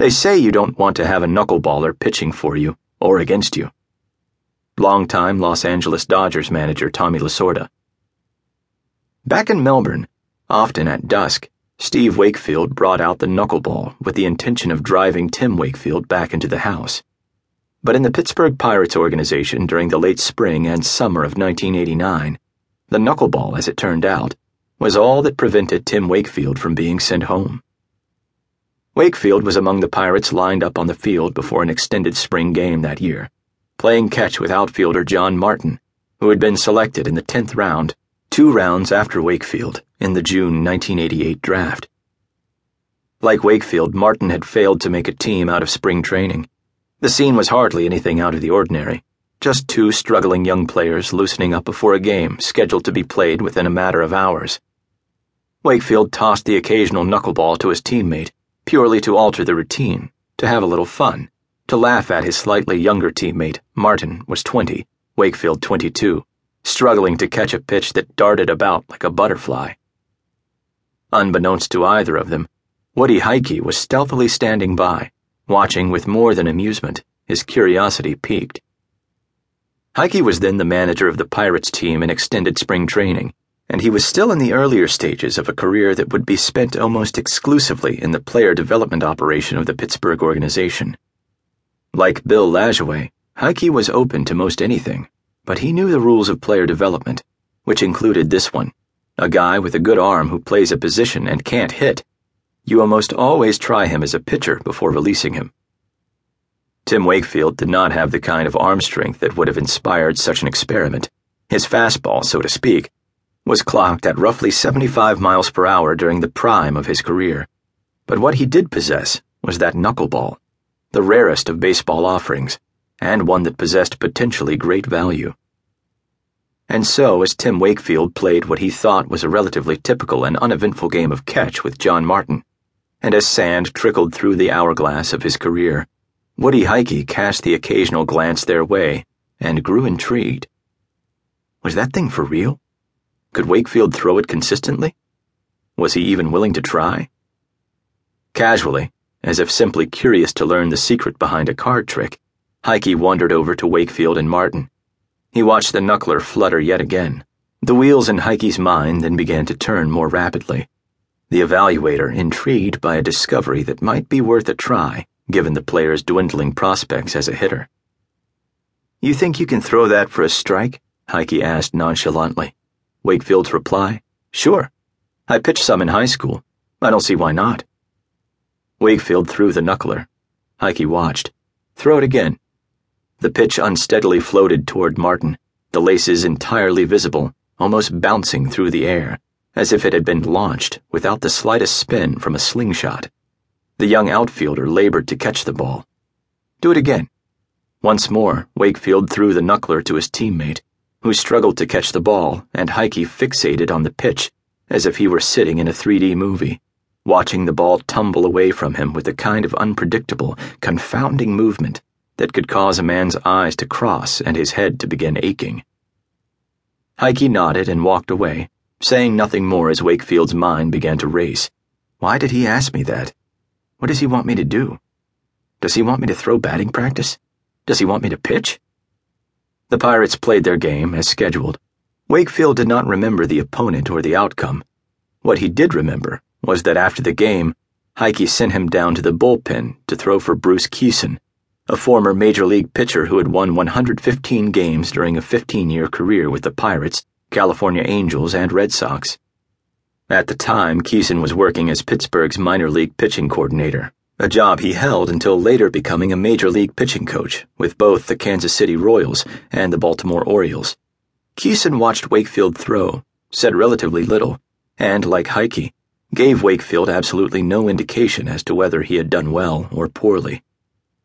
They say you don't want to have a knuckleballer pitching for you or against you. Longtime Los Angeles Dodgers manager Tommy Lasorda. Back in Melbourne, often at dusk, Steve Wakefield brought out the knuckleball with the intention of driving Tim Wakefield back into the house. But in the Pittsburgh Pirates organization during the late spring and summer of 1989, the knuckleball, as it turned out, was all that prevented Tim Wakefield from being sent home. Wakefield was among the Pirates lined up on the field before an extended spring game that year, playing catch with outfielder John Martin, who had been selected in the 10th round, two rounds after Wakefield, in the June 1988 draft. Like Wakefield, Martin had failed to make a team out of spring training the scene was hardly anything out of the ordinary, just two struggling young players loosening up before a game scheduled to be played within a matter of hours. Wakefield tossed the occasional knuckleball to his teammate, purely to alter the routine, to have a little fun, to laugh at his slightly younger teammate, Martin, was 20, Wakefield 22, struggling to catch a pitch that darted about like a butterfly. Unbeknownst to either of them, Woody Huyke was stealthily standing by watching with more than amusement, his curiosity piqued. Huyke was then the manager of the Pirates team in extended spring training, and he was still in the earlier stages of a career that would be spent almost exclusively in the player development operation of the Pittsburgh organization. Like Bill Lajoie, Huyke was open to most anything, but he knew the rules of player development, which included this one a guy with a good arm who plays a position and can't hit you almost always try him as a pitcher before releasing him. Tim Wakefield did not have the kind of arm strength that would have inspired such an experiment. His fastball, so to speak, was clocked at roughly 75 miles per hour during the prime of his career. But what he did possess was that knuckleball, the rarest of baseball offerings, and one that possessed potentially great value. And so, as Tim Wakefield played what he thought was a relatively typical and uneventful game of catch with John Martin, and as sand trickled through the hourglass of his career, Woody Huyke cast the occasional glance their way and grew intrigued. Was that thing for real? Could Wakefield throw it consistently? Was he even willing to try? Casually, as if simply curious to learn the secret behind a card trick, Huyke wandered over to Wakefield and Martin. He watched the knuckler flutter yet again. The wheels in Huyke's mind then began to turn more rapidly the evaluator intrigued by a discovery that might be worth a try, given the player's dwindling prospects as a hitter. You think you can throw that for a strike? Huyke asked nonchalantly. Wakefield's reply, Sure. I pitched some in high school. I don't see why not. Wakefield threw the knuckler. Huyke watched. Throw it again. The pitch unsteadily floated toward Martin, the laces entirely visible, almost bouncing through the air as if it had been launched without the slightest spin from a slingshot. The young outfielder labored to catch the ball. Do it again. Once more, Wakefield threw the knuckler to his teammate, who struggled to catch the ball, and Huyke fixated on the pitch as if he were sitting in a 3D movie, watching the ball tumble away from him with a kind of unpredictable, confounding movement that could cause a man's eyes to cross and his head to begin aching. Huyke nodded and walked away saying nothing more as Wakefield's mind began to race. Why did he ask me that? What does he want me to do? Does he want me to throw batting practice? Does he want me to pitch? The Pirates played their game as scheduled. Wakefield did not remember the opponent or the outcome. What he did remember was that after the game, Huyke sent him down to the bullpen to throw for Bruce Kison, a former major league pitcher who had won 115 games during a 15 year career with the Pirates California Angels, and Red Sox. At the time, Kison was working as Pittsburgh's minor league pitching coordinator, a job he held until later becoming a major league pitching coach with both the Kansas City Royals and the Baltimore Orioles. Kison watched Wakefield throw, said relatively little, and, like Huyke, gave Wakefield absolutely no indication as to whether he had done well or poorly.